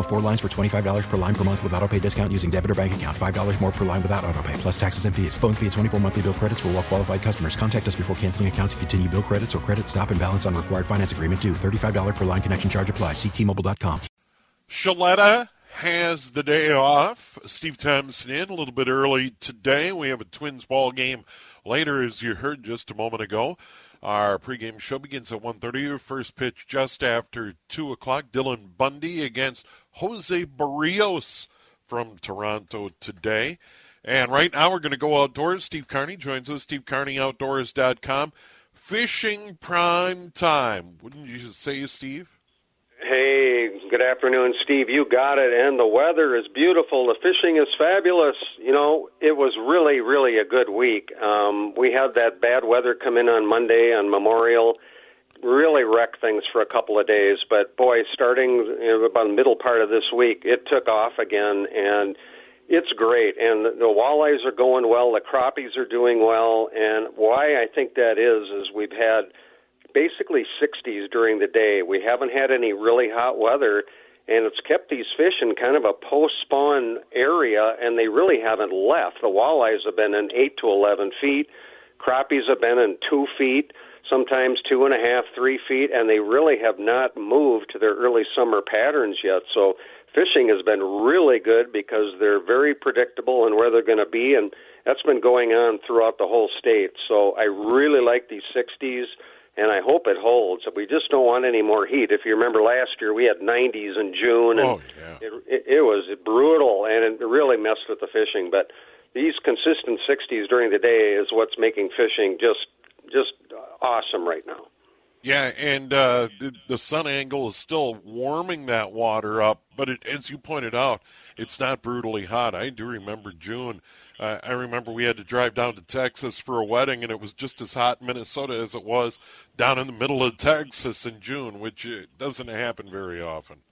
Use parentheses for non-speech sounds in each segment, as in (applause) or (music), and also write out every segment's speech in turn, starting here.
Minimum of four lines for $25 per line per month with auto pay discount using debit or bank account. $5 more per line without auto pay, plus taxes and fees. Phone fee at 24 monthly bill credits for all well qualified customers. Contact us before canceling account to continue bill credits or credit stop and balance on required finance agreement due. $35 per line connection charge apply. Ctmobile.com. Shaletta has the day off. Steve Thompson in a little bit early today. We have a Twins ball game later, as you heard just a moment ago. Our pregame show begins at 1.30. First pitch just after 2 o'clock. Dylan Bundy against Jose Berrios from Toronto today. And right now we're going to go outdoors. Steve Carney joins us, stevecarneyoutdoors.com. Fishing prime time. Wouldn't you say, Steve? Hey, good afternoon, Steve. You got it. And the weather is beautiful. The fishing is fabulous. You know, it was really, really a good week. Um, we had that bad weather come in on Monday on Memorial, really wrecked things for a couple of days. But boy, starting you know, about the middle part of this week, it took off again, and it's great. And the, the walleyes are going well. The crappies are doing well. And why I think that is is we've had basically 60s during the day. We haven't had any really hot weather, and it's kept these fish in kind of a post spawn area, and they really haven't left. The walleyes have been in 8 to 11 feet, crappies have been in 2 feet, sometimes two and a half, three feet, and they really have not moved to their early summer patterns yet. So fishing has been really good because they're very predictable in where they're going to be, and that's been going on throughout the whole state. So I really like these 60s and I hope it holds. We just don't want any more heat. If you remember last year, we had 90s in June, and oh, yeah. it, it, it was brutal, and it really messed with the fishing. But these consistent 60s during the day is what's making fishing just just awesome right now. Yeah, and uh, the, the sun angle is still warming that water up, but it, as you pointed out, it's not brutally hot. I do remember June uh, I remember we had to drive down to Texas for a wedding, and it was just as hot in Minnesota as it was down in the middle of Texas in June, which uh, doesn't happen very often.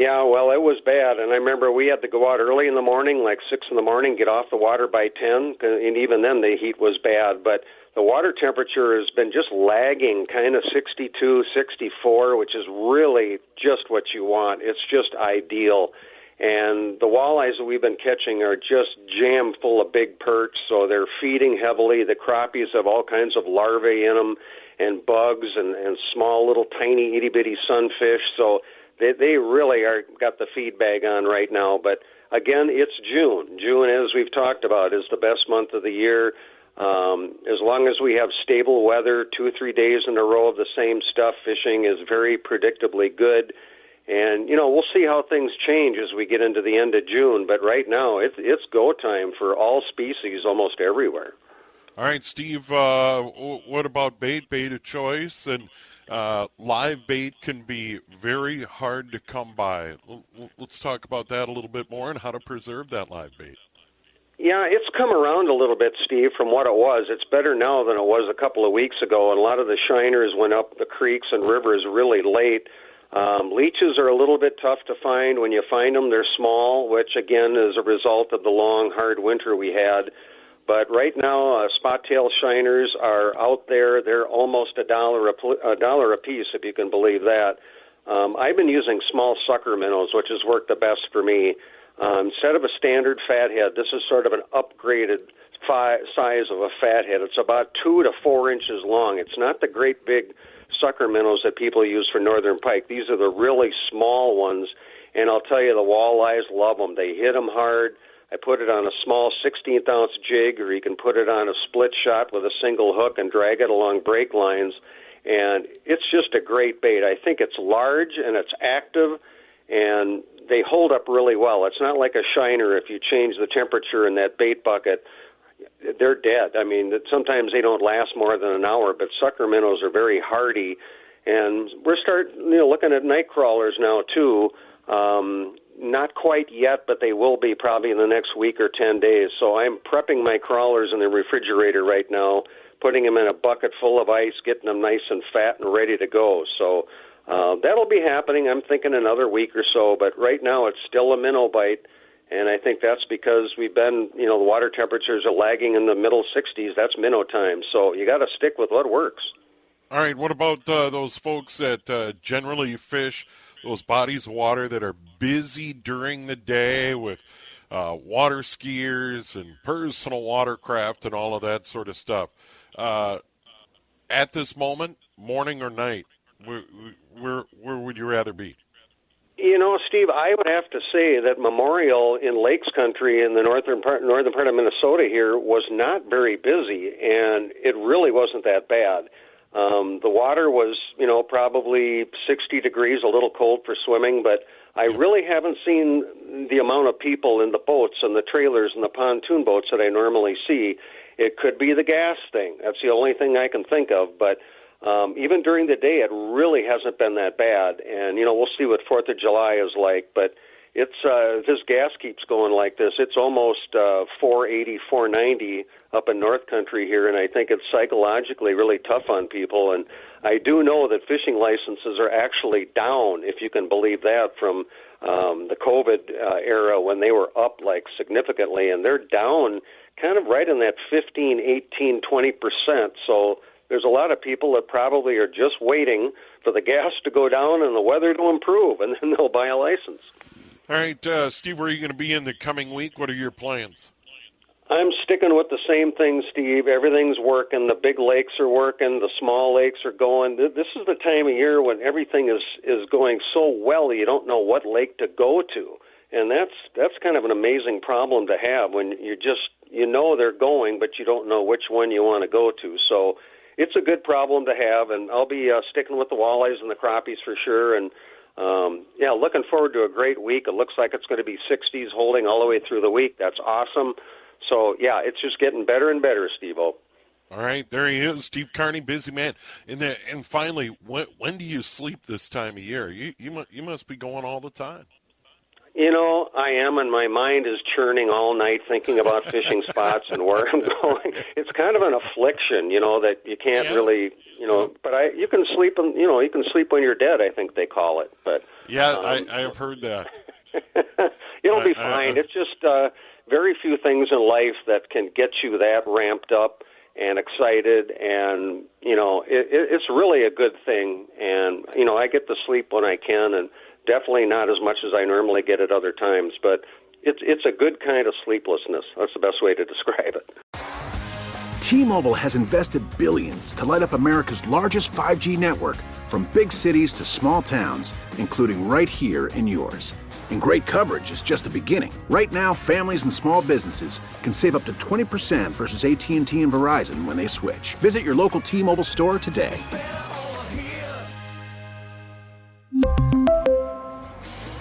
Yeah, well, it was bad, and I remember we had to go out early in the morning, like six in the morning, get off the water by ten, and even then the heat was bad. But the water temperature has been just lagging, kind of 62, 64, which is really just what you want. It's just ideal. And the walleyes that we've been catching are just jam full of big perch, so they're feeding heavily. The crappies have all kinds of larvae in them, and bugs, and, and small little tiny itty bitty sunfish. So they they really are got the feed bag on right now. But again, it's June. June, as we've talked about, is the best month of the year. Um, as long as we have stable weather, two or three days in a row of the same stuff, fishing is very predictably good. And you know we'll see how things change as we get into the end of June. But right now it's it's go time for all species almost everywhere. All right, Steve. Uh, what about bait? Bait of choice and uh, live bait can be very hard to come by. Let's talk about that a little bit more and how to preserve that live bait. Yeah, it's come around a little bit, Steve, from what it was. It's better now than it was a couple of weeks ago, and a lot of the shiners went up the creeks and rivers really late. Um, leeches are a little bit tough to find. When you find them, they're small, which again is a result of the long, hard winter we had. But right now, uh, spot tail shiners are out there. They're almost a dollar a, pl- a dollar a piece, if you can believe that. Um, I've been using small sucker minnows, which has worked the best for me. Um, instead of a standard fathead, this is sort of an upgraded fi- size of a fathead. It's about two to four inches long. It's not the great big sucker minnows that people use for northern pike. These are the really small ones, and I'll tell you, the walleyes love them. They hit them hard. I put it on a small 16th ounce jig, or you can put it on a split shot with a single hook and drag it along break lines. And it's just a great bait. I think it's large and it's active, and they hold up really well. It's not like a shiner if you change the temperature in that bait bucket they're dead. I mean, sometimes they don't last more than an hour, but sucker minnows are very hardy, and we're start you know looking at night crawlers now too. Um, not quite yet, but they will be probably in the next week or ten days. So I'm prepping my crawlers in the refrigerator right now, putting them in a bucket full of ice, getting them nice and fat and ready to go. So uh, that'll be happening. I'm thinking another week or so, but right now it's still a minnow bite, and I think that's because we've been, you know, the water temperatures are lagging in the middle 60s. That's minnow time, so you got to stick with what works. All right. What about uh, those folks that uh, generally fish those bodies of water that are busy during the day with uh, water skiers and personal watercraft and all of that sort of stuff? Uh, at this moment, morning or night, where, where, where would you rather be? You know, Steve, I would have to say that Memorial in Lakes Country in the northern part, northern part of Minnesota here was not very busy, and it really wasn't that bad. Um, the water was, you know, probably 60 degrees, a little cold for swimming, but I really haven't seen the amount of people in the boats and the trailers and the pontoon boats that I normally see. It could be the gas thing. That's the only thing I can think of, but um, even during the day, it really hasn't been that bad. And you know, we'll see what Fourth of July is like, but it's uh, this gas keeps going like this. It's almost uh, 480, 490 up in North Country here, and I think it's psychologically really tough on people. And I do know that fishing licenses are actually down, if you can believe that, from um, the COVID uh, era when they were up like significantly, and they're down kind of right in that 15, 18, 20 percent. So there's a lot of people that probably are just waiting for the gas to go down and the weather to improve, and then they'll buy a license. All right, uh, Steve, where are you going to be in the coming week? What are your plans? I'm sticking with the same thing, Steve. Everything's working. The big lakes are working. The small lakes are going. This is the time of year when everything is is going so well you don't know what lake to go to, and that's that's kind of an amazing problem to have when you just you know they're going, but you don't know which one you want to go to. So it's a good problem to have, and I'll be uh, sticking with the walleyes and the crappies for sure, and um, yeah, looking forward to a great week. It looks like it's going to be 60s holding all the way through the week. That's awesome. So yeah, it's just getting better and better, Steve-O. All right, there he is, Steve Carney, busy man. And then, and finally, when when do you sleep this time of year? You you must you must be going all the time. You know, I am, and my mind is churning all night thinking about (laughs) fishing spots and where I'm going. It's kind of an affliction, you know, that you can't yeah. really, you know. But I, you can sleep, and you know, you can sleep when you're dead. I think they call it. But yeah, um, I, I have heard that. (laughs) It'll be fine. it's just uh, very few things in life that can get you that ramped up and excited, and you know, it, it, it's really a good thing. And you know, I get to sleep when I can, and Definitely not as much as I normally get at other times, but it's it's a good kind of sleeplessness. That's the best way to (laughs) describe it. T-Mobile has invested billions to light up America's largest 5G network from big cities to small towns, including right here in yours. And great coverage is just the beginning. Right now, families and small businesses can save up to 20% versus AT&T and Verizon when they switch. Visit your local T-Mobile store today.